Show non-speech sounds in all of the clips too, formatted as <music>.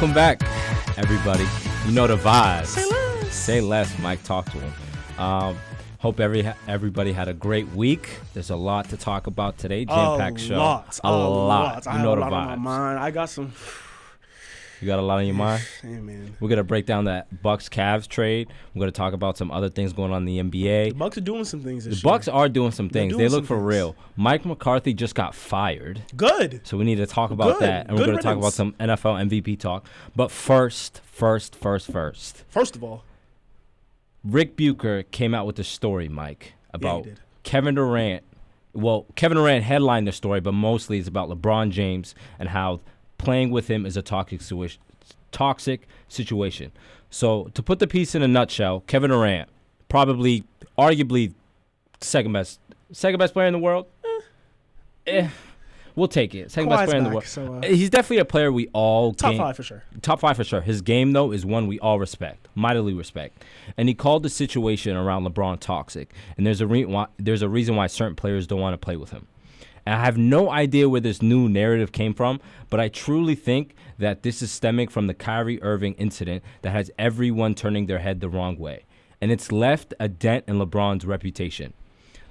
Welcome back, everybody. You know the vibes. Say less. Say less. Mike, talk to him. Um, hope every everybody had a great week. There's a lot to talk about today. Jam packed show. Lot, A, lot. lot. You I have know a the lot on my vibes. mind. I got some. You got a lot on your mind. Man, We're gonna break down that Bucks Cavs trade. We're gonna talk about some other things going on in the NBA. the Bucks are doing some things this The Bucks year. are doing some things. doing They look for things. real. Mike McCarthy just got fired. good. So we need to talk about Good. that, and we're going to talk about some NFL MVP talk. But first, first, first, first, First of all, Rick Bucher came out with a story, Mike, about did. Kevin Durant. Well, Kevin Durant headlined the story, but mostly it's about LeBron James and how playing with him is a toxic situa- toxic situation. So to put the piece in a nutshell, Kevin Durant, probably, arguably, second best, second best player in the world. Eh, we'll take it. Second best Kawhi's player in the world. so, uh, He's definitely a player we all top game- five for sure. top five for sure. His game though is one we all respect, mightily respect, and he called the situation around LeBron toxic. And there's a re- why, there's a reason why certain players don't want to play with him. And I have no idea where this new narrative came from, but I truly think that this is stemming from the Kyrie Irving incident that has everyone turning their head the wrong way, and it's left a dent in LeBron's reputation.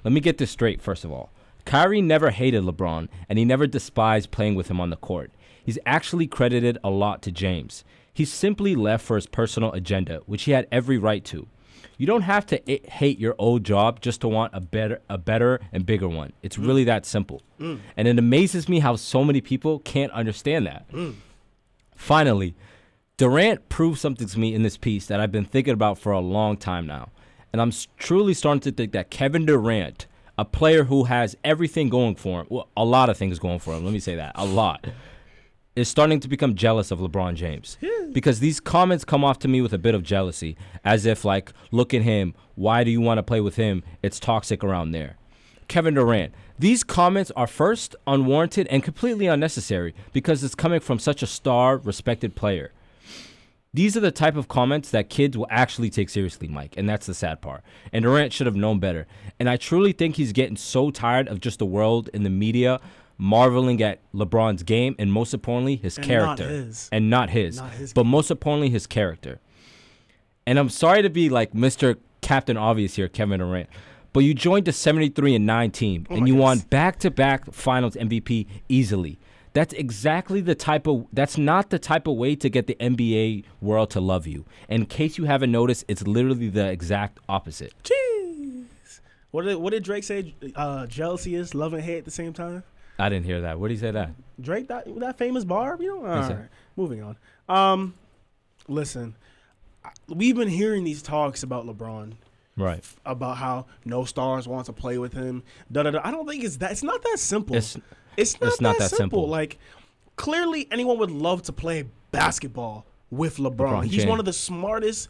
Let me get this straight, first of all. Kyrie never hated LeBron, and he never despised playing with him on the court. He's actually credited a lot to James. He simply left for his personal agenda, which he had every right to. You don't have to hate your old job just to want a better, a better and bigger one. It's mm. really that simple. Mm. And it amazes me how so many people can't understand that. Mm. Finally, Durant proved something to me in this piece that I've been thinking about for a long time now. And I'm truly starting to think that Kevin Durant, a player who has everything going for him, well, a lot of things going for him, let me say that, a lot, is starting to become jealous of LeBron James. Because these comments come off to me with a bit of jealousy, as if, like, look at him, why do you want to play with him? It's toxic around there. Kevin Durant. These comments are first unwarranted and completely unnecessary because it's coming from such a star, respected player. These are the type of comments that kids will actually take seriously, Mike, and that's the sad part. And Durant should have known better. And I truly think he's getting so tired of just the world and the media marveling at LeBron's game and most importantly his And not character his. and not his, Not his but most importantly his character. And I'm sorry to be like Mr. Captain Obvious here, Kevin Durant, but you joined the 73 and 9 team Oh and you won back-to-back Finals MVP easily. That's exactly the type of that's not the type of way to get the NBA world to love you. In case you haven't noticed, it's literally the exact opposite. Jeez. What did what did Drake say? Uh, jealousy is love and hate at the same time. I didn't hear that. What did he say that? Drake that that famous bar, you know. All right, moving on. Um, listen, I- we've been hearing these talks about LeBron Right. about how no stars want to play with him. Da da da. I don't think it's that. It's not that simple. It's It's not, that, simple. simple. Like clearly, anyone would love to play basketball with LeBron. LeBron He's James. one of the smartest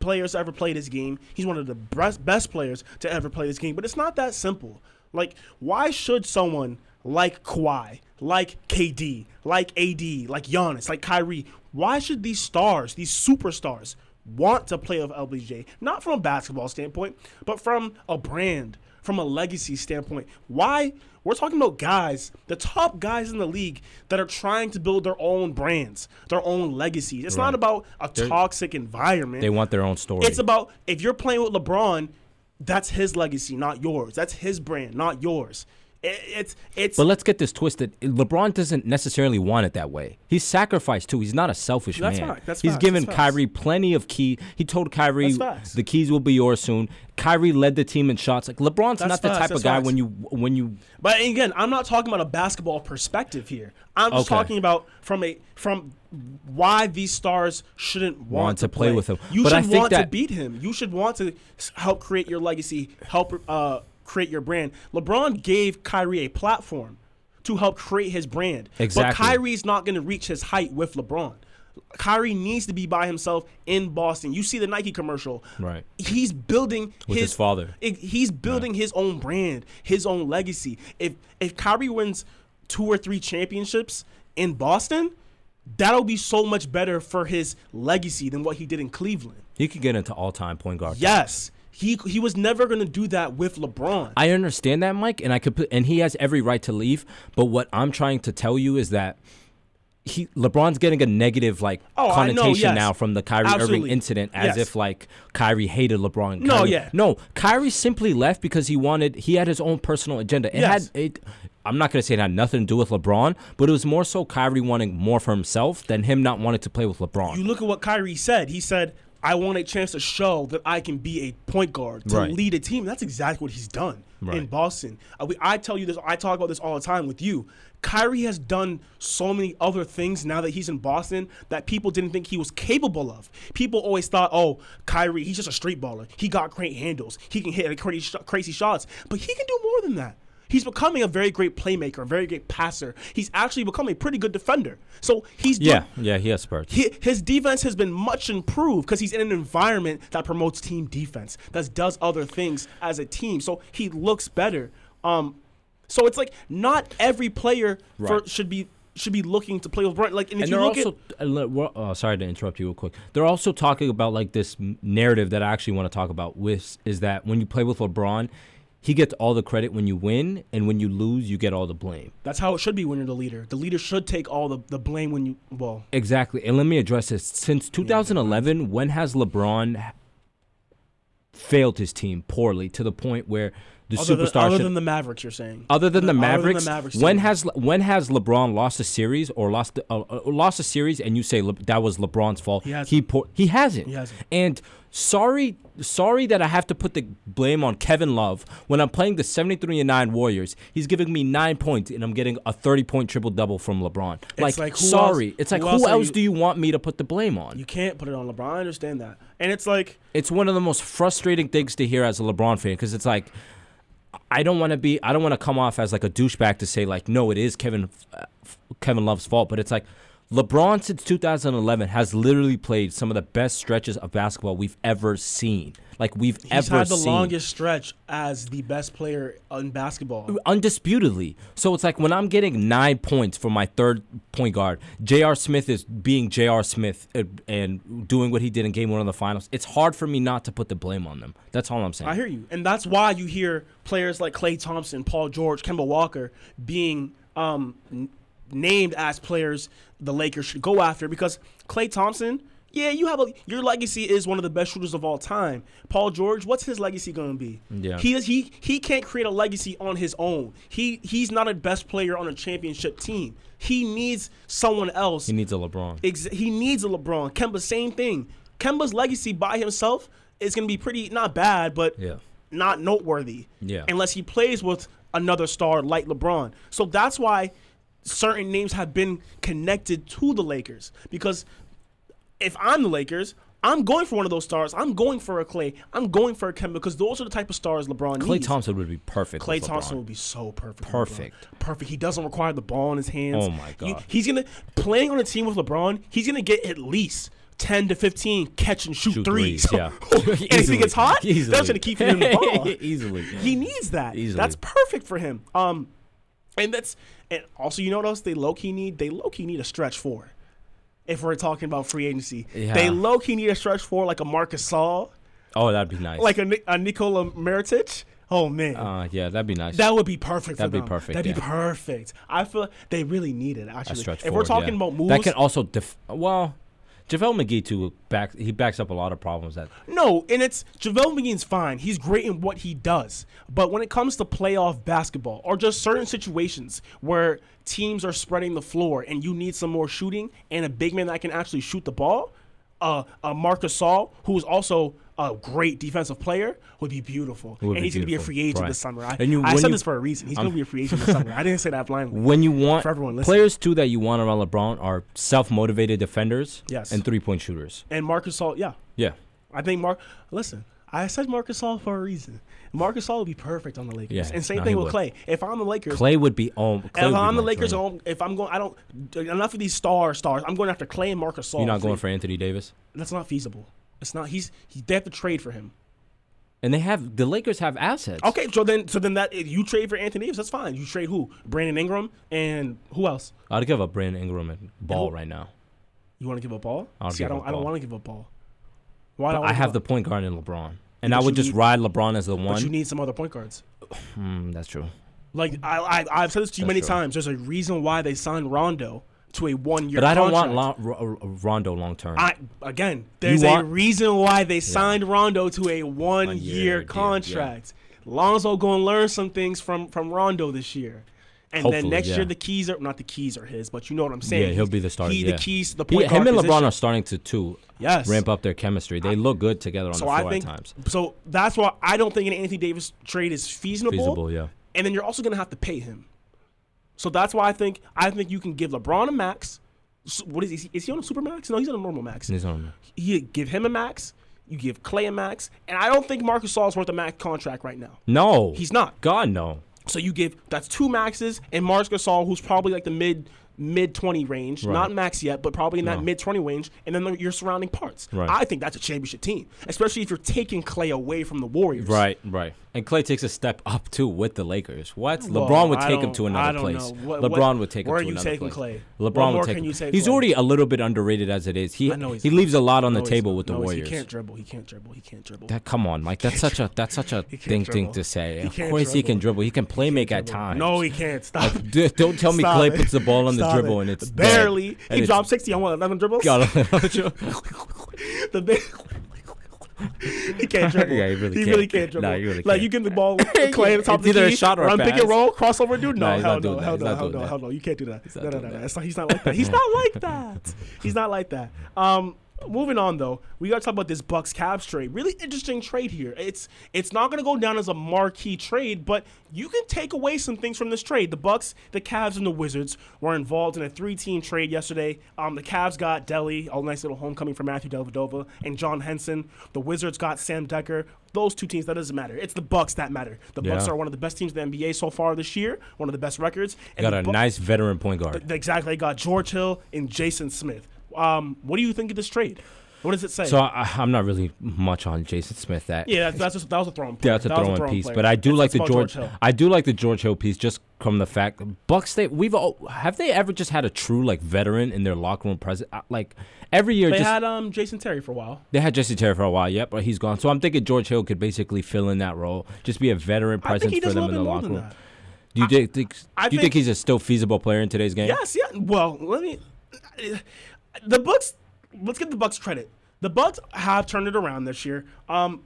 players to ever play this game. He's one of the best best players to ever play this game. But it's not that simple. Like, why should someone like Kawhi, like KD, like AD, like Giannis, like Kyrie, why should these stars, these superstars, want to play with LBJ? Not from a basketball standpoint, but from a brand, from a legacy standpoint. Why? We're talking about guys, the top guys in the league that are trying to build their own brands, their own legacies. It's not about a toxic environment. they want their own story. It's about if you're playing with LeBron, that's his legacy, not yours. That's his brand, not yours. It, it's it's But let's get this twisted. LeBron doesn't necessarily want it that way. He's sacrificed too. He's not a selfish That's man. fact. That's He's facts. given That's facts. Kyrie plenty of key. He told Kyrie the keys will be yours soon. Kyrie led the team in shots. Like LeBron's That's not the facts. type of guy facts. when you when you But again, I'm not talking about a basketball perspective here. I'm just Okay. talking about from a from why these stars shouldn't want, Want to play with him. You But should want to beat him. You should want to help create your legacy, help uh, create your brand. LeBron gave Kyrie a platform to help create his brand. Exactly. But Kyrie's not going to reach his height with LeBron. Kyrie needs to be by himself in Boston. You see the Nike commercial. Right. He's building With his father. he's building his own brand, his own legacy. If if Kyrie wins two or three championships in Boston, that'll be so much better for his legacy than what he did in Cleveland. he could get into all time point guard. Yes, he he was never going to do that with LeBron. I understand that, Mike, and I could put, and he has every right to leave. But what I'm trying to tell you is that he LeBron's getting a negative like Oh, connotation yes. now from the Kyrie Absolutely. Irving incident, as Yes. if like Kyrie hated LeBron. No, Kyrie- yeah. no. Kyrie simply left because he wanted. He had his own personal agenda. It Yes. had it. I'm not gonna say it had nothing to do with LeBron, but it was more so Kyrie wanting more for himself than him not wanting to play with LeBron. You look at what Kyrie said. He said, "I want a chance to show that I can be a point guard to Right. lead a team." That's exactly what he's done in Boston. Uh, we, I tell you this. I talk about this all the time with you. Kyrie has done so many other things now that he's in Boston that people didn't think he was capable of. People always thought, "Oh, Kyrie, he's just a street baller. He got great handles. He can hit crazy, sh- crazy shots." But he can do more than that. He's becoming a very great playmaker, a very great passer. He's actually become a pretty good defender. So he's yeah, done, yeah, he has spurts. he, his defense has been much improved because he's in an environment that promotes team defense, that does other things as a team. So he looks better. Um, so it's like not every player for, should be should be looking to play with Brian. Like, and if and you they're also uh, uh, sorry to interrupt you real quick. They're also talking about like this narrative that I actually want to talk about. With is that when you play with LeBron, he gets all the credit when you win, and when you lose, you get all the blame. that's how it should be when you're the leader. The leader should take all the, the blame when you well. Exactly. And let me address this. Since 2011, when has LeBron failed his team poorly to the point where the Other than, superstar other should, than the Mavericks, you're saying. other than the other than the Mavericks, Mavericks when team. has when has LeBron lost a series or lost uh, uh, lost a series and you say Le- that was LeBron's fault? He hasn't. He po- he hasn't. He hasn't. And sorry sorry that I have to put the blame on Kevin Love when I'm playing the 73 and 9 Warriors. He's giving me 9 points and I'm getting a 30 point triple double from LeBron. like, like, sorry. else- it's like who who else else, you- do you want me to put the blame on? You can't put it on LeBron. I understand that, and it's like it's one of the most frustrating things to hear as a LeBron fan because it's like I don't want to be I don't want to come off as like a douchebag to say like no it is Kevin uh, Kevin Love's fault but it's like LeBron since 2011 has literally played some of the best stretches of basketball we've ever seen like we've he's ever had the seen longest stretch as the best player in basketball. undisputedly. So it's like when I'm getting nine points for my third point guard, J.R. Smith is being J.R. Smith uh, and doing what he did in Game One of the Finals. It's hard for me not to put the blame on them. That's all I'm saying. I hear you, and that's why you hear players like Klay Thompson, Paul George, Kemba Walker being um, named as players the Lakers should go after because Klay Thompson. Yeah, you have a your legacy is one of the best shooters of all time. Paul George, what's his legacy going to be? Yeah. He is he he can't create a legacy on his own. He he's not a best player on a championship team. He needs someone else. he needs a LeBron. Ex- he needs a LeBron. Kemba, same thing. Kemba's legacy by himself is going to be pretty not bad, but Yeah. not noteworthy. Yeah. Unless he plays with another star like LeBron. So that's why certain names have been connected to the Lakers because if I'm the Lakers, I'm going for one of those stars. I'm going for a Klay. I'm going for a Kemba because those are the type of stars LeBron needs. Klay needs. Thompson would be perfect. Klay Thompson would be so perfect. Perfect. Perfect. He doesn't require the ball in his hands. Oh my You- God. he's gonna playing on a team with LeBron. He's gonna get at least ten to fifteen catch and shoot, Shoot threes. threes, yeah. <laughs> and if he <laughs> gets hot, Easily. that's gonna keep him in the <laughs> ball. Easily. He needs that. Easily. That's perfect for him. Um, and that's and also you know what else they low key need? They low key need a stretch four. If we're talking about free agency, Yeah. they low key need a stretch four like a Marc Gasol, Oh, that'd be nice. like a, a Nikola Mirotic. Oh man, uh, yeah, that'd be nice. that would be perfect. That'd for be them. perfect, That'd be perfect. I feel they really need it. a Actually, if we're talking yeah. about moves, that can also def- well, JaVale McGee too back he backs up a lot of problems that No, and it's JaVale McGee's fine. He's great in what he does. But when it comes to playoff basketball or just certain situations where teams are spreading the floor and you need some more shooting and a big man that can actually shoot the ball, uh, uh Marc Gasol, who is also a great defensive player, would be beautiful. Would and be he's going to be a free agent right. this summer. I, you- I said you- this for a reason. He's going to be a free agent this summer. I didn't say that blindly. <laughs> when you want For everyone listening. players too that you want around LeBron are self-motivated defenders Yes. and three-point shooters. And Marc Gasol, yeah. Yeah. I think Mark. Listen, I said Marc Gasol for a reason. Marc Gasol would be perfect on the Lakers. Yeah, and same no, thing with would. Klay. If I'm the Lakers, Klay would be on. Klay if I'm the Lakers. I'm- if I'm going, I don't enough of these star stars. I'm going after Klay and Marc Gasol. You're not going for Anthony Davis? That's not feasible. It's not. He's. He, they have to trade for him. And they have the Lakers have assets. Okay, so then, so then that you trade for Anthony Davis. That's fine. You trade who? Brandon Ingram and who else? I'd give up Brandon Ingram and Ball who- right now. You want to give up ball? I'll See, I don't. I don't want to give up ball. Why don't I have the point guard in LeBron. And But I would just need- ride LeBron as the one. But you need some other point guards. Hmm, that's true. Like I, I, I've said this to you That's many true. times. There's a reason why they signed Rondo to a one-year. But I don't want contract. Lon- R- R- uh, Rondo long term. I again, there's a reason why they signed Rondo to a one-year year contract. Lonzo going to learn some things from from Rondo this year. And then next yeah. year the keys are not the keys are his, but you know what I'm saying. Yeah, he'll be the starter, He yeah. the keys the He- point him guard and LeBron are starting to too Yes. ramp up their chemistry. They look good together on So the I floor think at times. so. That's why I don't think an Anthony Davis trade is feasible. Feasible, yeah. And then you're also going to have to pay him. So that's why I think I think you can give LeBron a max. S- What is he? Is he on a super max? No, he's on a normal max. He's on. You give him a max. You give Klay a max, and I don't think Marcus Gasol is worth a max contract right now. No, He's not. God no. So you give that's two maxes and Marcus Gasol, who's probably like the mid mid twenty range, Right. not max yet, but probably in that No. mid twenty range, and then the, your surrounding parts. Right. I think that's a championship team, especially if you're taking Klay away from the Warriors. Right, right. And Klay takes a step up too with the Lakers. What? Well, LeBron would take him don't- to I another don't place. know. What- LeBron what- would take where him are to you another taking place. Klay? LeBron What more would take can him. you take he's Klay? already a little bit underrated as it is. He I know he's he not. leaves a lot on the table not. with the No, Warriors. He can't dribble. He can't dribble. He can't dribble. That come on, Mike. That's such a that's such a He can't thing thing to say. Of can't course he can dribble. dribble. He can play make at times. No, he can't. Stop. it. Don't tell me Klay puts the ball on the Stop dribble it. and it's barely. And He dropped sixty on what eleven dribbles. God, <laughs> the big. he can't dribble. <laughs> Yeah, he really he can't. really can't dribble. Nah, he really like can't. you give the ball <laughs> Klay at the top of the either a key, shot or a run pick and roll, crossover, dude. No, Nah, hell no, hell no, hell no, hell no. You can't do that. No, no, no, no. that. That's not, he's not like that. He's not like that. He's not like that. Um, moving on though, we got to talk about this Bucks Cavs trade. Really interesting trade here. It's it's not going to go down as a marquee trade, but you can take away some things from this trade. The Bucks, the Cavs, and the Wizards were involved in a three-team trade yesterday. Um, the Cavs got Delly, a nice little homecoming for Matthew Dellavedova, and John Henson. The Wizards got Sam Dekker. Those two teams, that doesn't matter. It's the Bucks that matter. The Bucks are one of the best teams in the NBA so far this year, one of the best records. And got a Bu- nice veteran point guard. Exactly. They got George Hill and Jason Smith. Um, what do you think of this trade? What does it say? So I, I'm not really much on Jason Smith. That yeah, that's, that's just, that was a throwing player. <laughs> that's a That was throwing throwing piece, player. but I do It's- like the George. Hill. I do like the George Hill piece just from the fact Buck State. We've all have they ever just had a true like veteran in their locker room present? Like every year, They just had um Jason Terry for a while. they had Jesse Terry for a while. Yep, but he's gone. So I'm thinking George Hill could basically fill in that role, just be a veteran presence for them in the locker room. that. Do you think, think do you think think- he's a still feasible player in today's game? Yes, yeah. Well, let me. The Bucks. Let's give the Bucks credit. The Bucks have turned it around this year. Um,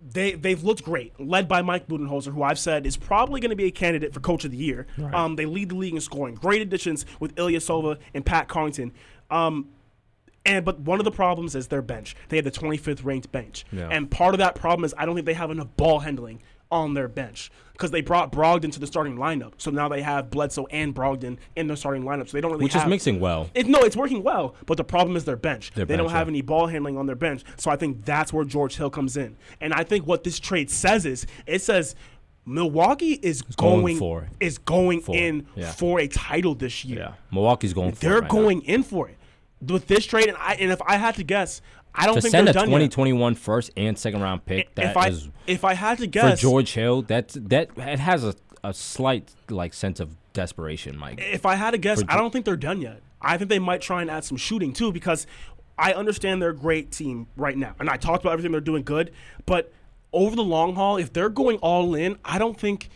they they've looked great, led by Mike Budenholzer, who I've said is probably going to be a candidate for Coach of the Year. Um, they lead the league in scoring. Great additions with Ilyasova and Pat Connaughton. Um, and but one of the problems is their bench. They have the 25th ranked bench, Yeah. and part of that problem is I don't think they have enough ball handling on their bench because they brought Brogdon to the starting lineup. So now they have Bledsoe and Brogdon in the starting lineup. So they don't really which is mixing well. it, no, it's working well, but the problem is their bench. Their they don't have yeah. any ball handling on their bench. So I think that's where George Hill comes in. And I think what this trade says is it says Milwaukee is going going, for is going For- in yeah. for a title this year. Yeah, Milwaukee's going. For it They're right now. going in for it. With this trade and I and if I had to guess, I don't to think send they're a done yet. 2021 first and second round pick. That If I is if I had to guess for George Hill. That's that it has a, a slight like sense of desperation, Mike. if I had to guess, For I don't think they're done yet. I think they might try and add some shooting too because I understand they're a great team right now. And I talked about everything they're doing good, but over the long haul, if they're going all in, I don't think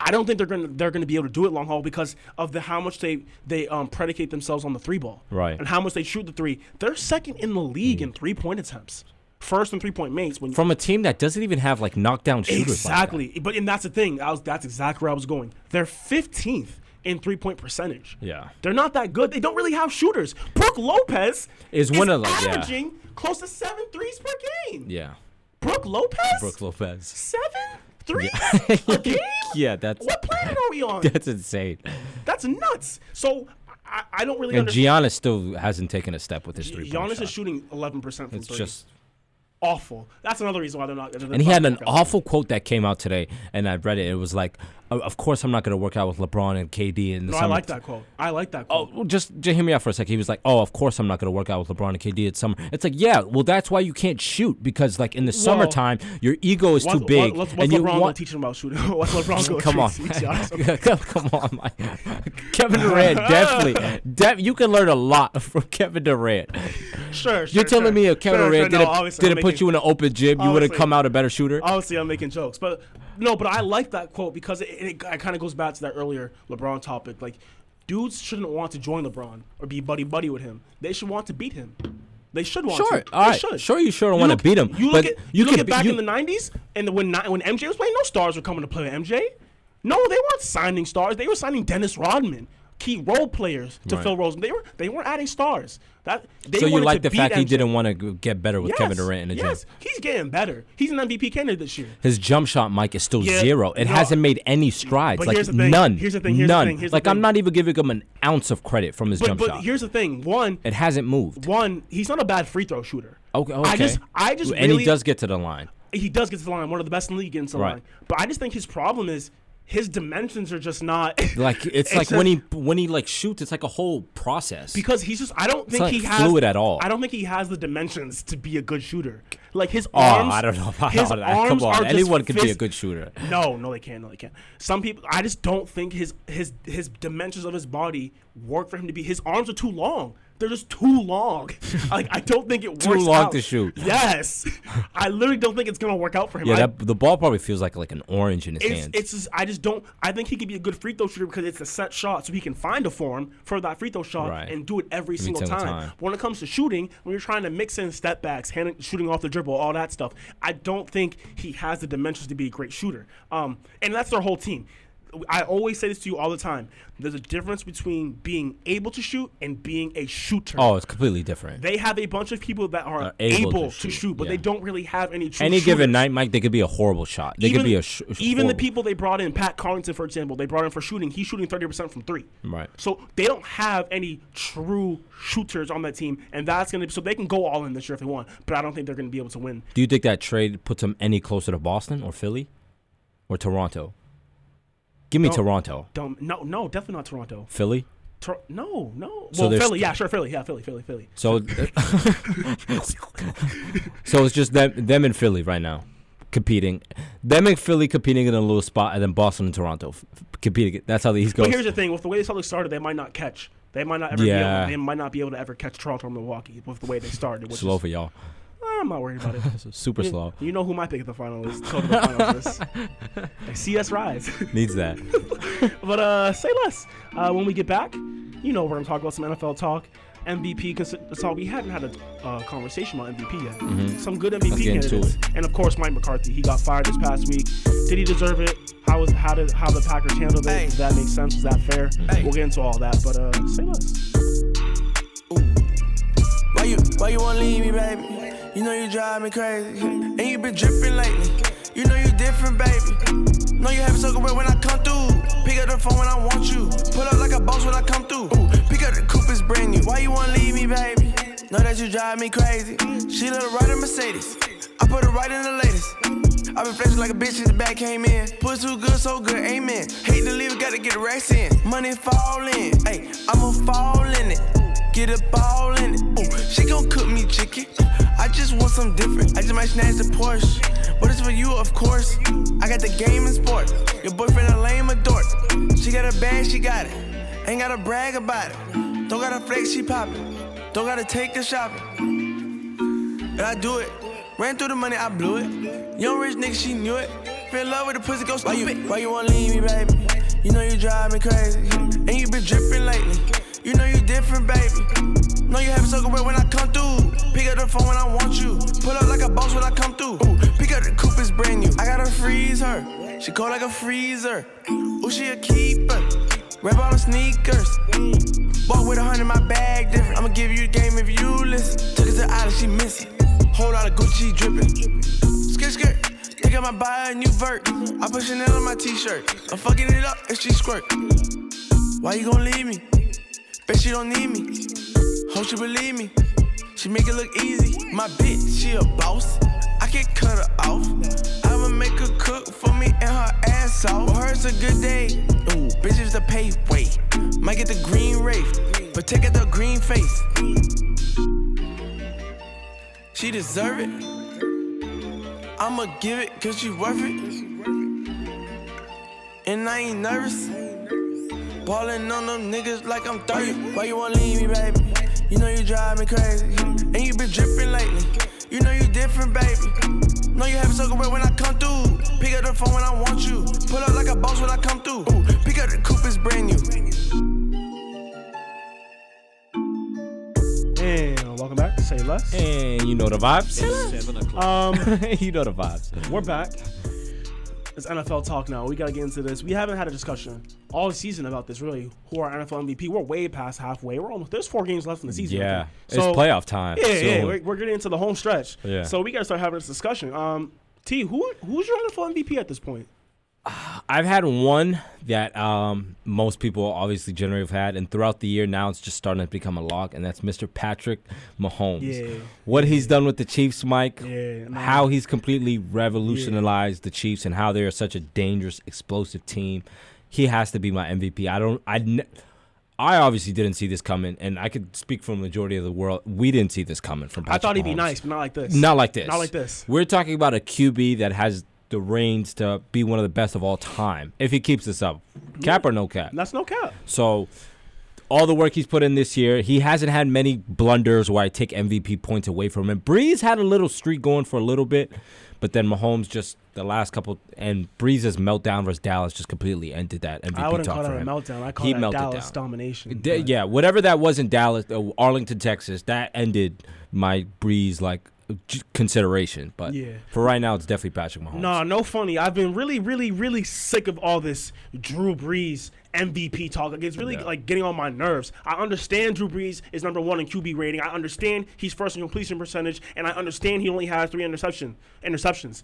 I don't think they're going to they're going to be able to do it long haul because of the how much they they um, predicate themselves on the three ball. Right. And how much they shoot the three. They're second in the league in three-point attempts. First in three-point makes when From a team that doesn't even have like knockdown shooters. like. Exactly. but and that's the thing. I was that's exactly where I was going. They're 15th in three-point percentage. Yeah. They're not that good. They don't really have shooters. Brook Lopez Is one of, like, yeah. averaging close to seven threes per game. Yeah, Brook Lopez? Brook Lopez. Seven threes <laughs> a game? Yeah, that's What planet are we on? that's insane. That's nuts. So I, I don't really And understand. Giannis still hasn't taken a step with his three Giannis shot. is shooting 11% from It's three. just awful. That's another reason why they're not. they're and he had an gonna work out. awful quote that came out today, and I read it. It was like, "Of course, I'm not going to work out with LeBron and KD in the No, I like that quote. I like that Oh, quote. well, just, just hear me out for a second. He was like, "Oh, of course I'm not going to work out with LeBron and KD at summer." It's like, yeah, well, that's why you can't shoot because, like, in the summertime, your ego is too big, What, what's, and what's you want. gonna teach him about shooting? <laughs> what's LeBron going <laughs> <laughs> Come on, come on, Mike. Kevin Durant definitely. De- you can learn a lot from Kevin Durant. Sure, sure. You're telling sure. me if Kevin Sure, Durant. Didn't, obviously didn't put making- you in an open gym, you would have come out a better shooter? Obviously, I'm making jokes, but no, but I like that quote because it, it, it kind of goes back to that earlier LeBron topic. Like, dudes shouldn't want to join LeBron or be buddy buddy with him. They should want to beat him. They should want Sure, to. all right. should. Sure, you sure You want to beat him, You look at you look at back you- in the '90s and when when MJ was playing, no stars were coming to play with MJ. No, they weren't signing stars. They were signing Dennis Rodman, key role players to Right. fill roles. They were they weren't adding stars. That they So you like to the fact he didn't want to get better with Kevin Durant in the yes, gym. he's getting better. He's an MVP candidate this year. His jump shot, Mike, is still Yeah, zero. It no. hasn't made any strides. But like here's the thing, none. here's the thing, here's the none. thing, here's the like I'm not even giving him an ounce of credit from his But, jump but shot. here's the thing. One, It hasn't moved. one, he's not a bad free throw shooter. Okay, okay. I just, I just and really, he does get to the line. he does get to the line. One of the best in the league getting to the Right. line. But I just think his problem is his dimensions are just not <laughs> Like it's, like just- when he when he like shoots, it's like a whole process. because he's just. I don't think not he has fluid at all. I don't think he has the dimensions to be a good shooter. Like his oh, arms. I don't know about his that. arms Come on, anyone can be a good shooter. No, no, they can't. No, they can't. Some people, I just don't think his his his dimensions of his body work for him to be. His arms are too long. They're just too long. <laughs> like I don't think it works Too works long out. to shoot. Yes, I literally don't think it's gonna work out for him. Yeah, I, that, the ball probably feels like like an orange in his it's, hands. it's just, I just don't. I think he could be a good free throw shooter because it's a set shot, so he can find a form for that free throw shot Right. and do it every, single, single time. time. When it comes to shooting, when you're trying to mix in step backs, hand, shooting off the dribble, all that stuff, I don't think he has the dimensions to be a great shooter. Um, and that's their whole team. I always say this to you all the time. There's a difference between being able to shoot and being a shooter. oh, it's completely different. They have a bunch of people that are Are able able, to to, shoot, shoot, but yeah. they don't really have any true Any given night, Mike, they could be a horrible shot. They could be a sh- even the people they brought in, Pat Connaughton, for example, they brought in for shooting. He's shooting thirty percent from three. Right. So they don't have any true shooters on that team, and that's gonna. So they can go all in this year if they want, but I don't think they're gonna be able to win. Do you think that trade puts them any closer to Boston or Philly or Toronto? Give me No. Toronto. Don't. No, no, definitely not Toronto. Philly. Tor- no, no. So well, Philly, yeah, sure, Philly, yeah, Philly, Philly, Philly. So, <laughs> so it's just them, them and Philly right now competing. Them and Philly competing in a little spot, and then Boston and Toronto f- competing. That's how the East goes. But here's the thing: with the way this Celtics started, they might not catch. They might not ever. Yeah. Be able, they might not be able to ever catch Toronto or Milwaukee with the way they started. Which Slow is, for y'all. I'm not worried about it. <laughs> Super You- slow. You know who my pick at the final is. Total the finals is. <laughs> Like, CS Rise. Needs that. <laughs> but uh, say less. Uh, when we get back, you know we're gonna talk about some NFL talk. MVP consi- talk. We hadn't had a uh, conversation about MVP yet. Some good MVP Mm-hmm. get into candidates, and of course Mike McCarthy. He got fired this past week. Did he deserve it? How was how did how the Packers handled it? Hey. Did that make sense? Was that fair? Hey. We'll get into all that. But uh, say less. Why you, why you wanna leave me, baby? You know you drive me crazy. And you been dripping lately. You know you different, baby. Know you haven't spoken when I come through. Pick up the phone when I want you. Pull up like a boss when I come through. Ooh, pick up the coupe, it's brand new. Why you wanna leave me, baby? Know that you drive me crazy. She let her ride a Mercedes. I put her right in the latest. i been flexing like a bitch since the back came in. Puss too good, so good, amen. Hate to leave, gotta get the racks in. Money fall in, ayy, I'ma fall in it. Get a ball in it. Ooh, she gon' cook me chicken. I just want something different. I just might snatch the Porsche. But it's for you, of course. I got the game in sport. Your boyfriend a lame a dork. She got a bag, she got it. Ain't gotta brag about it. Don't gotta flex, she poppin'. Don't gotta take her shopping. And I do it. Ran through the money, I blew it. Young rich nigga, she knew it. Feel in love with the pussy, go stupid. Why you, why you wanna leave me, baby? You know you drive me crazy. And you been dripping lately. You know you different, baby. Know you haven't spoken when I come through. Pick up the phone when I want you. Pull up like a boss when I come through. Ooh, pick up the coupe, it's brand new. I gotta freeze her. She cold like a freezer. Ooh, she a keeper. Rap all the sneakers. Walk with a hundred, my bag different. I'ma give you the game if you listen. Took it to the island, she missing. Whole lot of Gucci dripping. Skirt, skirt. Think I might buy a new vert. I put Chanel on my t-shirt. I'm fucking it up and she squirt. Why you gon' leave me? Bet she don't need me. Hope she believe me. She make it look easy. My bitch, she a boss. I can cut her off. I'ma make her cook for me and her ass off. For her, it's a good day. Ooh, bitches to pay. Wait, might get the green wraith, but take out the green face. She deserve it. I'ma give it cause she worth it. And I ain't nervous. Ballin' on them niggas like I'm 30. Why you wanna leave me, baby? You know you drive me crazy. And you been drippin' lately. You know you different, baby. Know you have a sucker when I come through. Pick up the phone when I want you. Pull up like a boss when I come through. Ooh, pick up the coupe, it's brand new. And welcome back to Say Less. And you know the vibes. It's seven o'clock. Um, <laughs> you know the vibes. We're back. It's NFL talk now. We gotta get into this. We haven't had a discussion all season about this. Really, who our NFL MVP? We're way past halfway. We're almost. There's four games left in the season. Yeah, So- it's playoff time. Yeah, yeah. We're, we're getting into the home stretch. Yeah. So we gotta start having this discussion. Um, T, who who's your NFL MVP at this point? I've had one that um, most people obviously generally have had, and throughout the year now it's just starting to become a lock, and that's Mr. Patrick Mahomes. Yeah. What he's done with the Chiefs, Mike. Yeah. How he's completely revolutionized the Chiefs and how they are such a dangerous, explosive team. He has to be my MVP. I don't. I. Ne- I obviously didn't see this coming, and I could speak for the majority of the world. We didn't see this coming from. I thought he'd be nice, but not like this. Not like this. Not like this. We're talking about a QB that has the reins to be one of the best of all time if he keeps this up. Cap or no cap. That's no cap. So all the work he's put in this year, he hasn't had many blunders where I take MVP points away from him. Brees had a little streak going for a little bit, but then Mahomes just the last couple and Brees's meltdown versus Dallas just completely ended that MVP talk. I wouldn't talk call for that a meltdown. I call He that melted Dallas down. domination. D- yeah, whatever that was in Dallas, uh, Arlington, Texas, that ended my Breeze like consideration. But Yeah. for right now, it's definitely Patrick Mahomes. Nah, no funny. I've been really, really, really sick of all this Drew Brees MVP talk. Like, it's really Yeah. like getting on my nerves. I understand Drew Brees is number one in QB rating. I understand he's first in completion percentage, and I understand he only has three interception interceptions.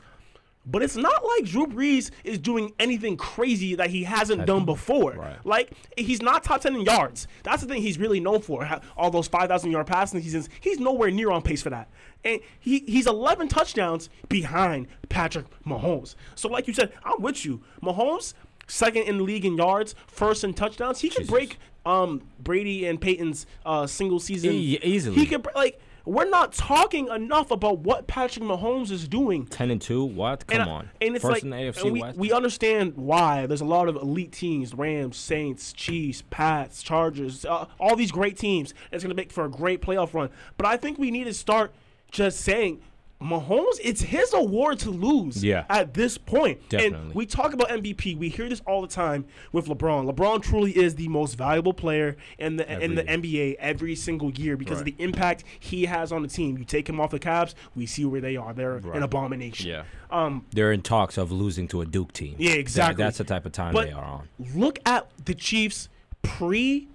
But it's not like Drew Brees is doing anything crazy that he hasn't done before. Right. Like he's not top ten in yards. That's the thing he's really known for. All those five thousand yard passing seasons, he's nowhere near on pace for that. And he he's eleven touchdowns behind Patrick Mahomes. So like you said, I'm with you. Mahomes second in the league in yards, first in touchdowns. He could Jesus. break um Brady and Peyton's uh, single season E- easily. He could br- like. We're not talking enough about what Patrick Mahomes is doing ten and two. What? Come and, on. And it's First like in the AFC and we, West. we understand why there's a lot of elite teams: Rams, Saints, Chiefs, Pats, Chargers, uh, all these great teams. It's going to make for a great playoff run. But I think we need to start just saying. Mahomes, it's his award to lose Yeah. at this point. Definitely. And we talk about MVP. We hear this all the time with LeBron. LeBron truly is the most valuable player in the in the Every NBA every single year because Right. of the impact he has on the team. You take him off the Cavs, we see where they are. They're Right. an abomination. yeah. Um, They're in talks of losing to a Duke team. Yeah, That- exactly. that's the type of time But they are on. look at the Chiefs pre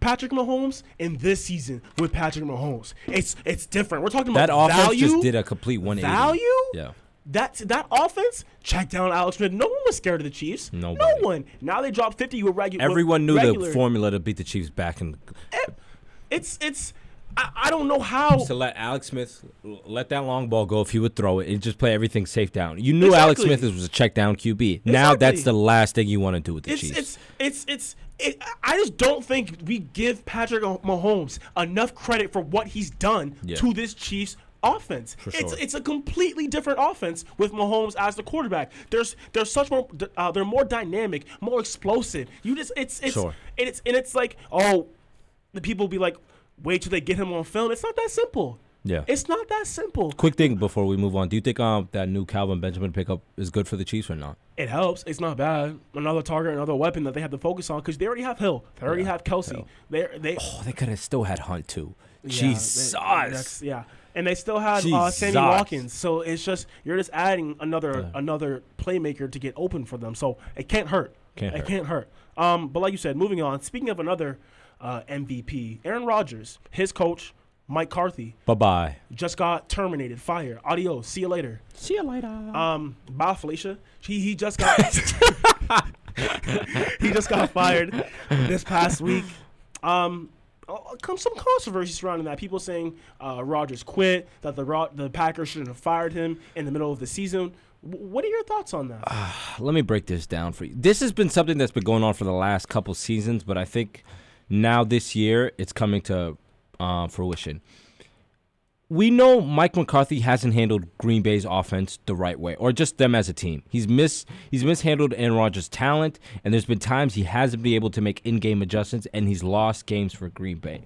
Patrick Mahomes and this season with Patrick Mahomes. It's it's different. We're talking That about offense value. just did a complete 180. value. Yeah. That that offense check down Alex Smith. No one was scared of the Chiefs. Nobody. No one. Now they dropped fifty with regular. Everyone knew regular. the formula to beat the Chiefs back in eh, It's it's. I, I don't know how. to let Alex Smith let that long ball go if he would throw it and just play everything safe down. You knew Alex Smith was a check down QB. Now that's the last thing you want to do with the It's Chiefs. it's it's it's. It, I just don't think we give Patrick Mahomes enough credit for what he's done Yeah. to this Chiefs offense. For It's sure. it's a completely different offense with Mahomes as the quarterback. There's there's such more uh, they're more dynamic, more explosive. You just it's it's Sure. and it's and it's like oh, the people be like wait till they get him on film. It's not that simple. Yeah. It's not that simple. Quick thing before we move on. Do you think um that new Kelvin Benjamin pickup is good for the Chiefs or not? It helps. It's not bad. Another target, another weapon that they have to focus on because they already have Hill. They already Yeah, have Kelce. Hill. They they Oh, they could have still had Hunt too. Yeah, Jesus. they- yeah, and they still have uh, Sammy Watkins. So it's just you're just adding another another playmaker to get open for them. So it can't hurt. Can't it hurt. can't hurt. Um, but like you said, moving on. Speaking of another uh, MVP, Aaron Rodgers, his coach Mike McCarthy Bye bye. just got terminated, fired. Adios. See you later. See you later. Um, bye, Felicia. He he just got <laughs> he just got fired this past week. Um, uh, come some controversy surrounding that. People saying uh, Rodgers quit, that the Ro- the Packers shouldn't have fired him in the middle of the season. W- what are your thoughts on that? let me break this down for you. This has been something that's been going on for the last couple seasons, but I think now this year it's coming to uh, fruition. We know Mike McCarthy hasn't handled Green Bay's offense the right way, or just them as a team. He's mis he's mishandled Aaron Rodgers' talent, and there's been times he hasn't been able to make in-game adjustments, and he's lost games for Green Bay.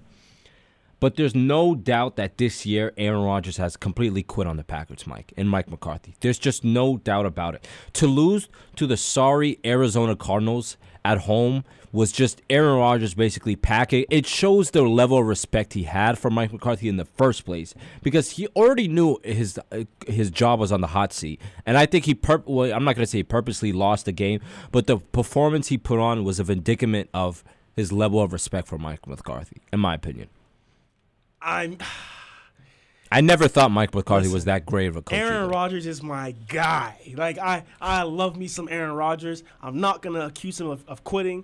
But there's no doubt that this year Aaron Rodgers has completely quit on the Packers, Mike, and Mike McCarthy. There's just no doubt about it. To lose to the sorry Arizona Cardinals at home was just Aaron Rodgers basically packing. It shows the level of respect he had for Mike McCarthy in the first place because he already knew his his job was on the hot seat, and I think he pur- well, I'm not gonna say he purposely lost the game, but the performance he put on was a vindicament of his level of respect for Mike McCarthy, in my opinion. I'm I never thought Mike McCarthy was that great of a coach. Aaron. Rodgers is my guy. Like I, I love me some Aaron Rodgers. I'm not gonna accuse him of, of quitting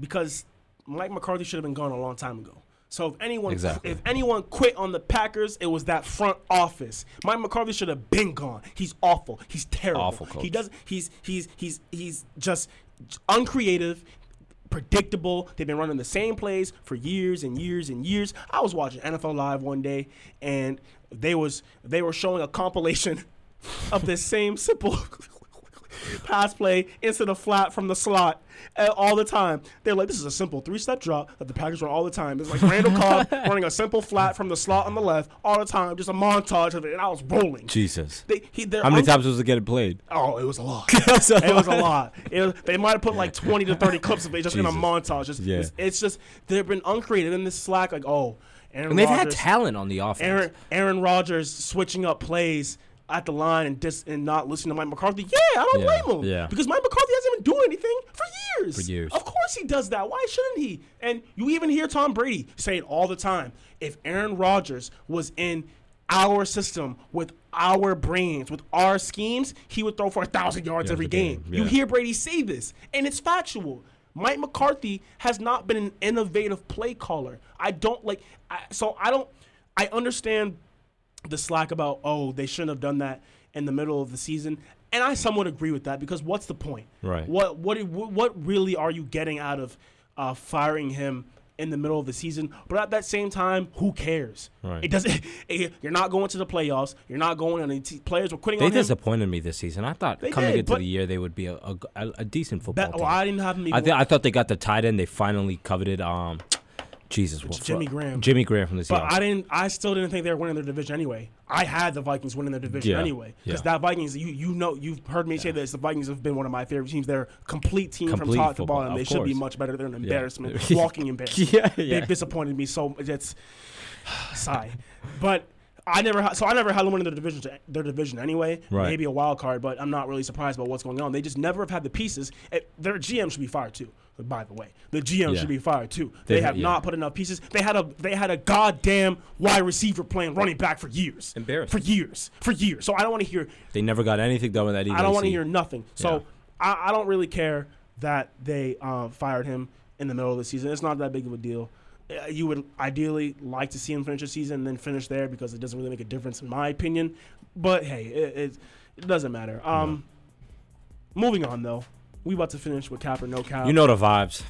because Mike McCarthy should have been gone a long time ago. So if anyone, Exactly. if anyone quit on the Packers, it was that front office. Mike McCarthy should have been gone. He's awful. He's terrible. Awful coach. He does. He's he's he's he's just uncreative. Predictable. They've been running the same plays for years and years and years. I was watching NFL Live one day, and they was they were showing a compilation <laughs> of this same simple <laughs> pass play into the flat from the slot uh, all the time. They're like, this is a simple three-step drop that the Packers run all the time. It's like Randall Cobb <laughs> running a simple flat from the slot on the left all the time, just a montage of it, and I was rolling. Jesus. They, he, How many un- times was it getting played? Oh, it was a lot. it was a lot. It was, they might have put like 20 to 30 clips of it just in a montage. Just, Yeah. it's, it's just, they've been uncreative in this slack, like, oh, Aaron And they've had talent on the offense. Aaron Aaron Rodgers switching up plays at the line and dis, and not listening to Mike McCarthy. Yeah, I don't Yeah, blame him. yeah. Because Mike McCarthy hasn't been doing anything for years. For years. Of course he does that. Why shouldn't he? And you even hear Tom Brady say it all the time. If Aaron Rodgers was in our system with our brains, with our schemes, he would throw for a thousand yards Yeah, every every game, game. You hear Brady say this, and it's factual. Mike McCarthy has not been an innovative play caller. I don't like. I, so I don't. I understand the slack about oh they shouldn't have done that in the middle of the season, and I somewhat agree with that because what's the point? Right. What what what really are you getting out of uh, firing him? In the middle of the season, but at that same time, who cares? Right. It doesn't. <laughs> it- you're not going to the playoffs. You're not going. And the players were quitting They disappointed me this season. I thought They coming did, into the year they would be a, a, a- a decent football That, team. well, I didn't have them. I, th- I thought they got the tight end. They finally coveted. Um, Jesus, what Jimmy fu- Graham. Jimmy Graham from the But I didn't. I still didn't think they were winning their division anyway. I had the Vikings winning their division Yeah, anyway because yeah. that Vikings. You you know you've heard me say this. The Vikings have been one of my favorite teams. They're a complete team Complete from top to football, bottom. They should be course. much better. They're an embarrassment, <laughs> walking <laughs> embarrassment. Yeah, yeah. They've disappointed me so. It's <sighs> sigh, but. I never ha- so I never had them winning their division their division anyway. Right. Maybe a wild card, but I'm not really surprised about what's going on. They just never have had the pieces. Eh, Their GM should be fired too. By the way, the GM Yeah. should be fired too. They, They- have yeah. not put enough pieces. They had a they had a goddamn wide receiver playing running back for years. Embarrassing. For years. For years. So I don't want to hear they never got anything done with that. I don't want to hear nothing. So I, I don't really care that they uh, fired him in the middle of the season. It's not that big of a deal. Uh, You would ideally like to see him finish the season and then finish there because it doesn't really make a difference in my opinion. But hey, it, it, it doesn't matter. Um, Moving on though, we about to finish with cap or no cap. You know the vibes.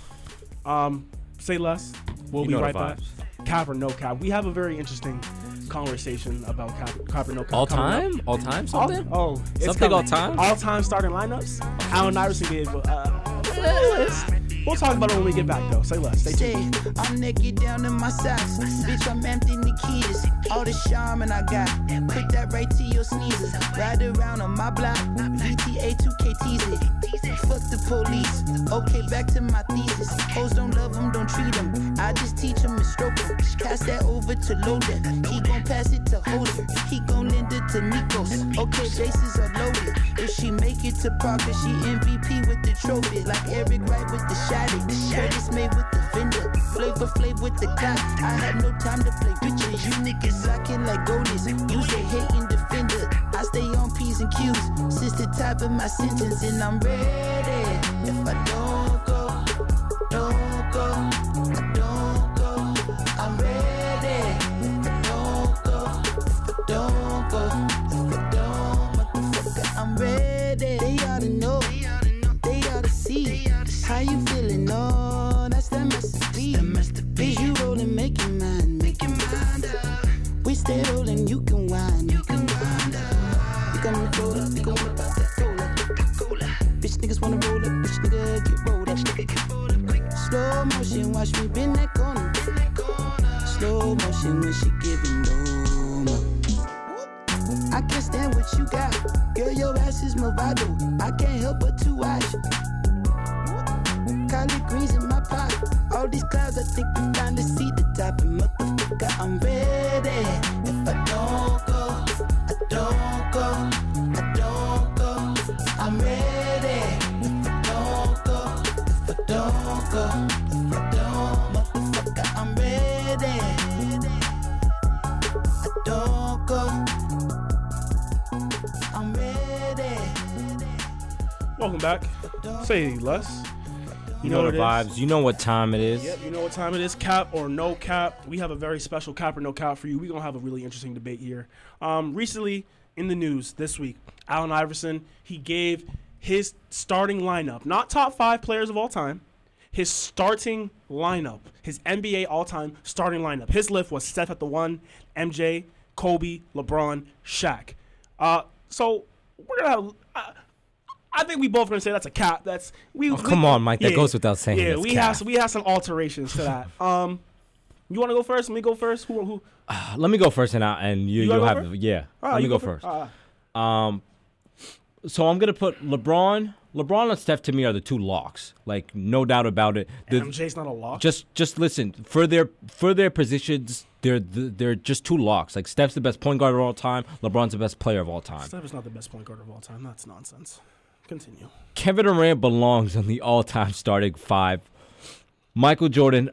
Um, say less. We'll You be right back. Cap or no cap. We have a very interesting conversation about cap, cap or no cap. All coming up. time? All time All, something? oh, it's Something coming. all time? All time starting lineups. Allen Iverson gave. Uh. We'll talk about it when we get back though. Say less. Stay tuned. I'm naked down in my socks. Bitch, I'm empty Nikitas. All the charm and I got. Put that right to your sneezes. Ride around on my block. VTA 2K tease it. Fuck the police. Okay, back to my thesis. Hoes don't love them, don't treat them. I just teach them and stroke them. Pass that over to Loader. He gon' pass it to Holder. He gon' lend it to Mikos. Okay, bases are loaded. If she make it to Parker, she MVP with the trophy. Like Eric Wright with the shotty. Curtis made with the fender. Flavor Flav with the clock. I had no time to play bitches. You niggas locking like goalies. You say hating defender. I stay on P's and Q's. Since the top of my sentence, and I'm ready. If I don't watch me bend that corner. slow motion when she giving no more. I can't stand what you got. Girl, your ass is Movado. I can't help but to watch. Collard greens in my pot. All these clouds, I think we finally see the top. And motherfucker, I'm ready. If I don't go, I don't go. I don't go. I'm ready. If I don't go, if I don't go, Welcome back. Say less. You know, the vibes. You know what time it is. Yep, you know what time it is. Cap or no cap. We have a very special cap or no cap for you. We're gonna have a really interesting debate here. Um, recently in the news this week, Allen Iverson he gave his starting lineup, not top five players of all time, his starting lineup, his NBA all-time starting lineup. His list was Steph at the one, MJ, Kobe, LeBron, Shaq. Uh, so we're gonna have. Uh, I think we both gonna say that's a cap. That's we. Oh, we- come on, Mike. That goes without saying. Yeah, we cap. have some, we have some alterations to that. <laughs> Um, you want to go first? Let me go first. Who? who Let me go first, and I, and you you will have first? yeah. Ah, Let me you go fir- first. ah, Um, so I'm gonna put LeBron. LeBron and Steph to me are the two locks. Like no doubt about it. The- MJ's not a lock. just just listen for their for their positions. They're they're just two locks. Like Steph's the best point guard of all time. LeBron's the best player of all time. Steph is not the best point guard of all time. That's nonsense. Continue. Kevin Durant belongs on the all-time starting five. Michael Jordan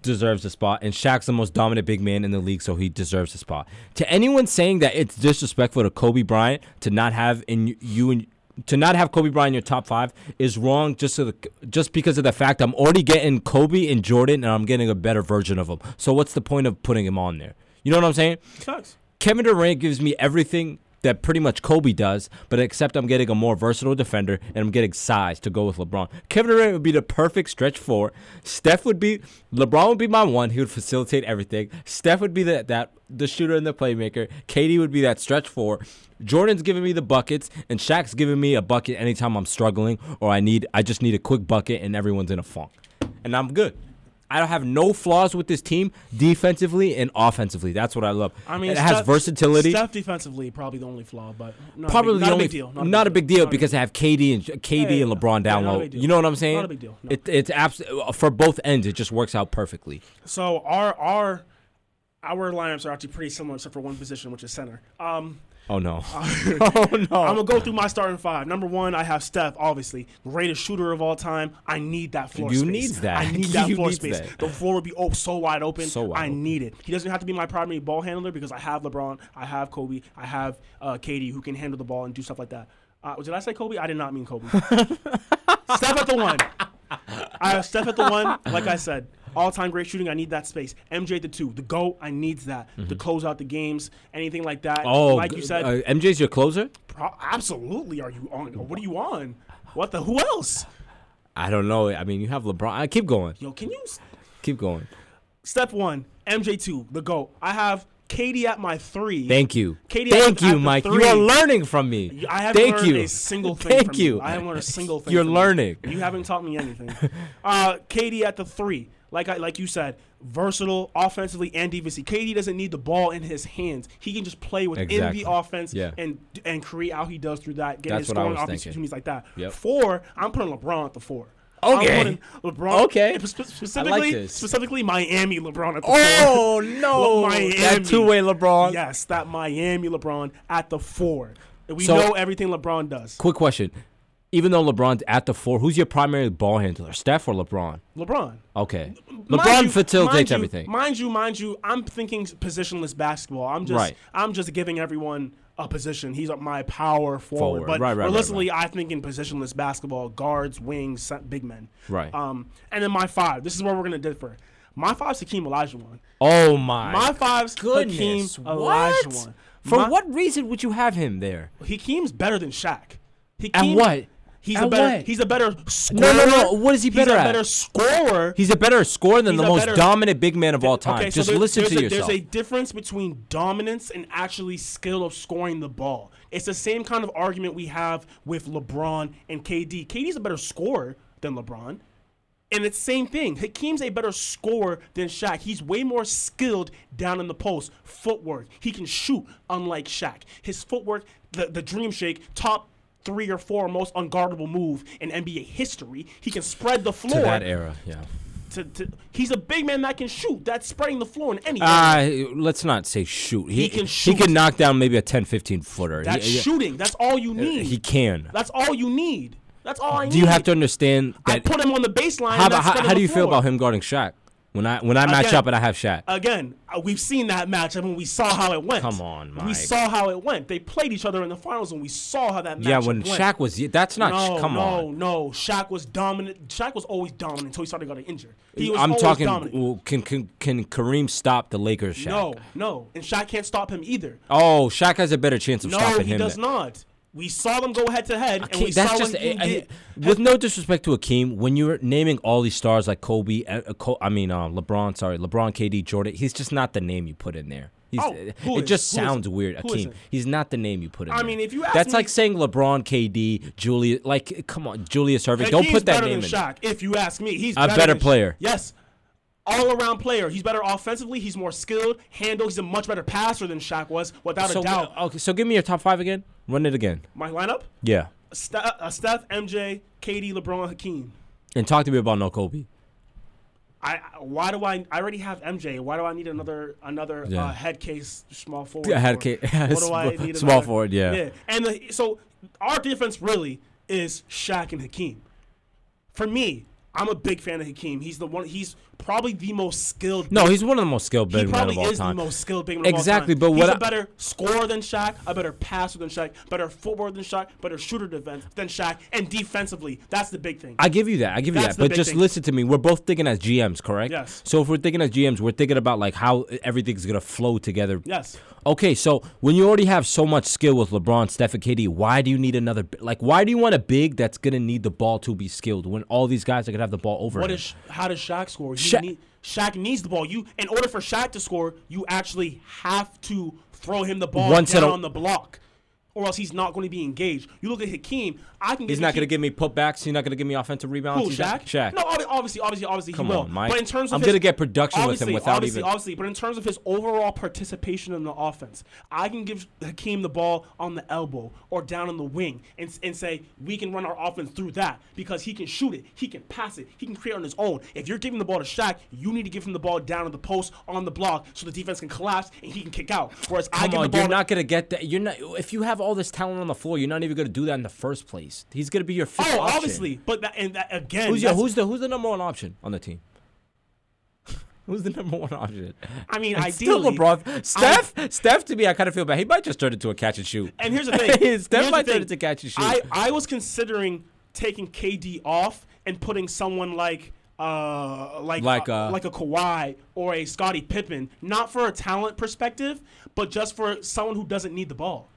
deserves a spot, and Shaq's the most dominant big man in the league, so he deserves a spot. To anyone saying that it's disrespectful to Kobe Bryant to not have in you and to not have Kobe Bryant in your top five is wrong. Just so the, just because of the fact I'm already getting Kobe and Jordan, and I'm getting a better version of them. So what's the point of putting him on there? You know what I'm saying? Facts. Kevin Durant gives me everything that pretty much Kobe does, but except I'm getting a more versatile defender and I'm getting size to go with LeBron. Kevin Durant would be the perfect stretch four. Steph would be LeBron would be my one. He would facilitate everything. Steph would be the, that the shooter and the playmaker. KD would be that stretch four. Jordan's giving me the buckets, and Shaq's giving me a bucket anytime I'm struggling or I need I just need a quick bucket and everyone's in a funk, and I'm good. I don't have no flaws with this team defensively and offensively. That's what I love. I mean, it has versatility. Steph defensively probably the only flaw, but not Probably a big, the not only a big deal. Not, a big deal Not a because I have KD and KD Yeah, and LeBron down low. You know what I'm saying? Not a big deal, no. It, it's abs- for both ends. It just works out perfectly. So our our our lineups are actually pretty similar except for one position, which is center. Um, Oh no. <laughs> <laughs> Oh no! I'm gonna go through my starting five. Number one, I have Steph, obviously greatest shooter of all time. I need that floor You space. needs that. I need <laughs> that You floor space. that. The floor would be oh so wide open. So wide I open. need it. He doesn't have to be my primary ball handler because I have LeBron, I have Kobe, I have uh, KD who can handle the ball and do stuff like that. Uh, did I say Kobe? I did not mean Kobe. Steph at the one. I have Steph at the one. Like I said, all-time great shooting. I need that space. MJ at the two. The goat. I needs that to close out the games. Anything like that. Mm-hmm. Oh, like you said, uh, MJ's your closer. Pro- absolutely. Are you on? What are you on? What the? Who else? I don't know. I mean, you have LeBron. I keep going. Yo, can you? Keep going. Step one, MJ two, the goat. I have KD at my three. Thank you. KD Thank at- at you, the Mike. You are learning from me. I haven't Thank learned you. a single thing. Thank from you. I haven't learned a single thing. You're learning. You. you haven't taught me anything. uh, KD at the three, like I like you said, versatile offensively and defensively. KD doesn't need the ball in his hands. He can just play within Exactly. the offense Yeah. and and create how he does through that, getting That's his scoring opportunities like that. Yep. Four, I'm putting LeBron at the four. Okay. I'm LeBron. Okay. spe- Specifically, this. specifically Miami LeBron at the Oh four. no! <laughs> Miami. That two-way LeBron. Yes, that Miami LeBron at the four. We So- know everything LeBron does. Quick question: Even though LeBron's at the four, who's your primary ball handler, Steph or LeBron? LeBron. Okay, LeBron you- facilitates you- everything. Mind you, mind you, I'm thinking positionless basketball. I'm just, Right. I'm just giving everyone a position. He's my power forward, Forward. but Right, right, right, realistically, I think in positionless basketball, guards, wings, big men. Right. Um, and then my five. This is where we're gonna differ. My five's Hakeem Olajuwon. oh my! My five's goodness! Hakeem what? Olajuwon. For My- what reason would you have him there? Hakeem's better than Shaq. Hakeem, what? He's At a better. what? He's a better scorer. No, no, no. What is he better he's a better scorer. He's a better scorer than He's the most better- dominant big man of all time. Okay, Just there- listen to a, yourself. There's a difference between dominance and actually skill of scoring the ball. It's the same kind of argument we have with LeBron and KD. KD's a better scorer than LeBron. And it's same thing. Hakeem's a better scorer than Shaq. He's way more skilled down in the post. Footwork. He can shoot, unlike Shaq. His footwork, the, the dream shake, top three or four most unguardable move in NBA history. He can spread the floor. To that era, yeah. to- to- he's a big man that can shoot. That's spreading the floor in any Uh, let's not say shoot. He can shoot. He can knock down maybe a 10, 15 footer. That's He- shooting. That's all you need. He can. That's all you need. That's all I need. Do you have to understand that? I put him on the baseline. How, and about, that's how, how do you feel about him guarding Shaq? When I when I match Again, up and I have Shaq. Again, uh, we've seen that matchup and we saw how it went. Come on, We saw how it went. They played each other in the finals and we saw how that matchup yeah, when went. Shaq was that's not no, come no, on. no. Shaq was dominant. Shaq was always dominant until he started getting injured. He was I'm talking. dominant. Can, can can Kareem stop the Lakers? Shaq? No, no. And Shaq can't stop him either. Oh, Shaq has a better chance of No, stopping he does than- not. We saw them go head to head, and we saw just what he I- I- with no disrespect to Akeem. When you're naming all these stars like Kobe, uh, uh, Co- I mean uh, LeBron. Sorry, LeBron, KD, Jordan. He's just not the name you put in there. He's, Oh, it is? just Who sounds weird. Akeem. He's not the name you put in I there. mean, if you ask that's me- like saying LeBron, KD, Julius. Like, come on, Julius Erving. Don't put that name in. Shaq, if you ask me. He's A better, better player. Yes. All around player. He's better offensively. He's more skilled. Handle. He's a much better passer than Shaq was, without So a doubt. okay, so give me your top five again. Run it again. My lineup: Yeah, Ste- uh, Steph, MJ, KD, LeBron, Hakeem. and talk to me about no Kobe. I why do I I already have MJ? Why do I need another another Yeah. uh, head case small forward? Yeah, head case- <laughs> What do I small- need? small another- forward, yeah. Yeah, and the, so our defense really is Shaq and Hakeem. For me, I'm a big fan of Hakeem. He's the one. He's probably the most skilled. No, he's one of the most skilled big men of all time. He probably is the most skilled big man Exactly, of all time. but what he's I- a better scorer than Shaq, a better passer than Shaq, better footwork than Shaq, better shooter defense than Shaq, and defensively, that's the big thing. I give you that. I give you That's that. But just thing. listen to me. We're both thinking as GMs, correct? Yes. So if we're thinking as GMs, we're thinking about like how everything's gonna flow together. yes. Okay, so when you already have so much skill with LeBron, Steph, and KD, why do you need another? Like, why do you want a big that's gonna need the ball to be skilled when all these guys are gonna have the ball over What him? is how does Shaq score? Sha- need, Shaq needs the ball. You in order for Shaq to score, you actually have to throw him the ball Once down a- on the block, or else he's not going to be engaged. You look at Hakeem. I can. He's not gonna give me putbacks. He's not gonna give me offensive rebounds. Who, Shaq? Shaq. No, obviously, obviously, obviously, Come he will. on, Mike. But in terms of I'm his, gonna get production with him without obviously, even- Obviously, obviously. but in terms of his overall participation in the offense, I can give Hakeem the ball on the elbow or down in the wing and, and say we can run our offense through that because he can shoot it, he can pass it, he can create on his own. If you're giving the ball to Shaq, you need to give him the ball down in the post on the block so the defense can collapse and he can kick out. Whereas I Come give on, the ball you're to- not gonna get that. You're not. If you have all this talent on the floor, you're not even gonna do that in the first place. He's gonna be your fifth Oh, option. obviously, but that, and that, again, Who's your, who's the who's the number one option on the team? <laughs> Who's the number one option? I mean, still ideally, LeBron. Steph, Steph, to me, I kind of feel bad. He might just turn into a catch and shoot. And here's the thing. <laughs> Steph might the turn thing. into catch and shoot. I, I was considering taking KD off and putting someone like uh like Like, uh, uh, like a Kawhi or a Scottie Pippen, not for a talent perspective, but just for someone who doesn't need the ball.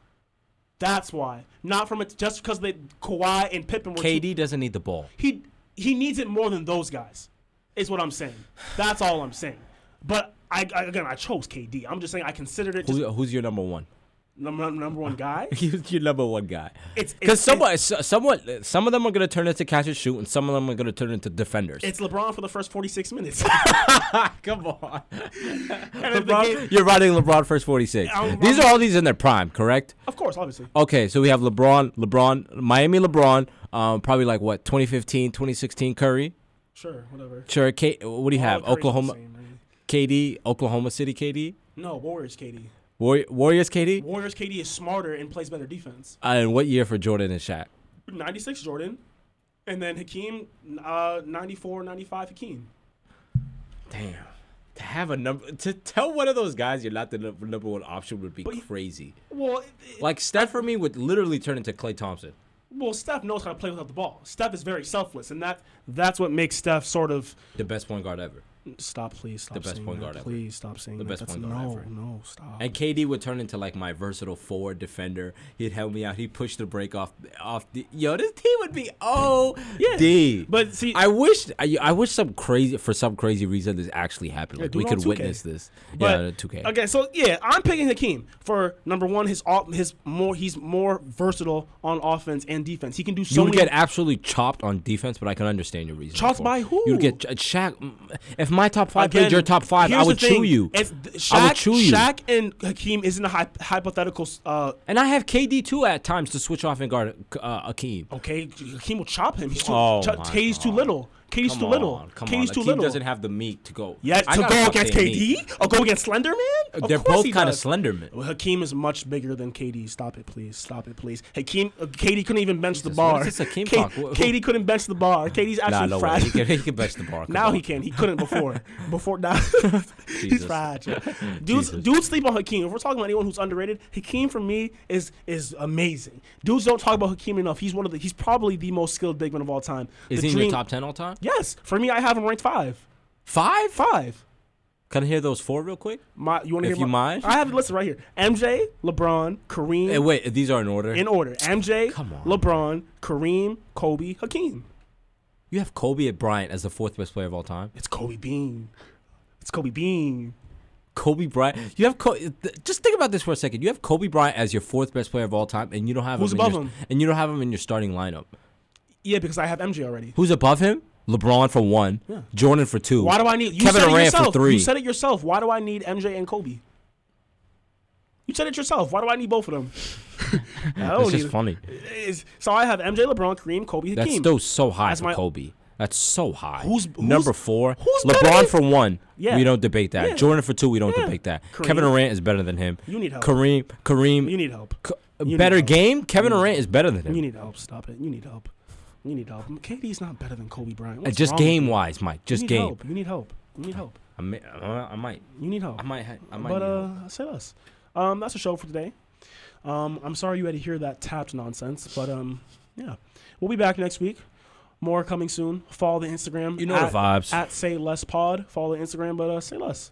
That's why. Not from it just because they Kawhi and Pippen were too- KD doesn't need the ball. he he needs it more than those guys. Is what I'm saying. That's all I'm saying. But I, I again I chose KD. I'm just saying I considered it just Who, who's your number one? Number, number one guy. <laughs> Who's your number one guy? It's- Because it's- someone, somewhat, some of them are gonna turn into catch and shoot, and some of them are gonna turn into defenders. It's LeBron for the first 46 minutes. <laughs> <laughs> Come on, And if the LeBron, game- you're riding LeBron first 46. These are all these in their prime, correct? of course, obviously. Okay, so we have LeBron, LeBron, Miami LeBron, um, probably like what 2015, 2016 Curry. Sure, whatever. Sure, K, what do you have? All the Oklahoma same. KD, Oklahoma City KD, No, Warriors KD. Warri- Warriors KD, Warriors KD is smarter and plays better defense. uh, and what year for Jordan and Shaq? 96 Jordan. And then Hakeem, uh, 94, 95 Hakeem. Damn. To have a number to tell one of those guys you're not the num- number one option would be But he- crazy. Well, it- it- Like Steph for me would literally turn into Klay Thompson. well, Steph knows how to play without the ball. Steph is very selfless, and that that's what makes Steph sort of The best point guard ever. Stop, please. Stop. best saying point that. guard ever. Please stop saying The that. best That's point guard no, ever. no, stop. And KD would turn into like my versatile forward defender. He'd help me out. He'd push the break off off the yo. This team would be oh Yeah, but see- I wish I, I wish some crazy for some crazy reason this actually happened. Like do we could 2K. witness this. But yeah, two K. okay, so yeah, I'm picking Hakeem for number one. His off, his more he's more versatile on offense and defense. He can do so You would many. get absolutely chopped on defense, but I can understand your reason. Chopped by who? You'd get Ch- Shaq. If my top five Again, played your top five, I would chew you. If Shaq, I would chew you. Shaq and Hakeem isn't a hy- hypothetical. Uh, and I have KD too at times to switch off and guard uh, Akeem. okay, Hakeem will chop him. He's too. Oh Ch- KD's too little. KD's Come too on, little. Come KD's on. too little. doesn't have the meat to go. Yeah, I to go against KD meat. or go against Slenderman. Of They're both kind of. Slenderman. Well, Hakeem is much bigger than KD. Stop it, please. Stop it, please. Hakeem, uh, KD couldn't even bench the bar. this Hakeem K- talk? KD couldn't bench the bar. KD's actually Nah, no. He can, he can bench the bar. <laughs> Now on. he can. He couldn't before. <laughs> before now, <laughs> he's Jesus. fragile. Dudes, dudes sleep on Hakeem. If we're talking about anyone who's underrated, Hakeem for me is is amazing. Dudes don't talk about Hakeem enough. He's one of the. He's probably the most skilled big man of all time. Is The he in your top ten all time? Yes, for me, I have him ranked five. Five? Five. Can I hear those four real quick? My, you want to If hear you my, mind. I have it listed right here. MJ, LeBron, Kareem. Hey, wait, these are in order. in order. MJ, Come on. LeBron, Kareem, Kobe, Hakeem. you have Kobe at Bryant as the fourth best player of all time. It's Kobe Bean. It's Kobe Bean. Kobe Bryant. You have Co- just think about this for a second. You have Kobe Bryant as your fourth best player of all time, and you don't have Who's him above your, him? and you don't have him in your starting lineup. Yeah, because I have MJ already. Who's above him? LeBron for one, Yeah. Jordan for two. Why do I need you Kevin said it Durant yourself. for three? You said it yourself. Why do I need MJ and Kobe? You said it yourself. Why do I need both of them? <laughs> I don't That's need just it. funny. It's- so I have MJ, LeBron, Kareem, Kobe, Hakeem. That's still so high That's for my- Kobe. That's so high. Who's- who's- number four? who's LeBron for one. Yeah. We don't debate that. Yeah. Jordan for two. We don't Yeah. debate that. Kareem. Kevin Durant is better than him. You need help. Kareem. Kareem. you need help. K- You need better help. game. Kevin Durant is better than him. You need help. Stop it. You need help. You need help. KD's not better than Kobe Bryant. Uh, What's just game wise, Mike. Just need game. help. You need help. You need help. I, may, I might. You need help. I might. ha- I might. but uh, say less. Um, that's the show for today. Um, I'm sorry you had to hear that tapped nonsense, but um, yeah, we'll be back next week. More coming soon. Follow the Instagram. You know at, the vibes. At say less pod. Follow the Instagram, but uh, say less.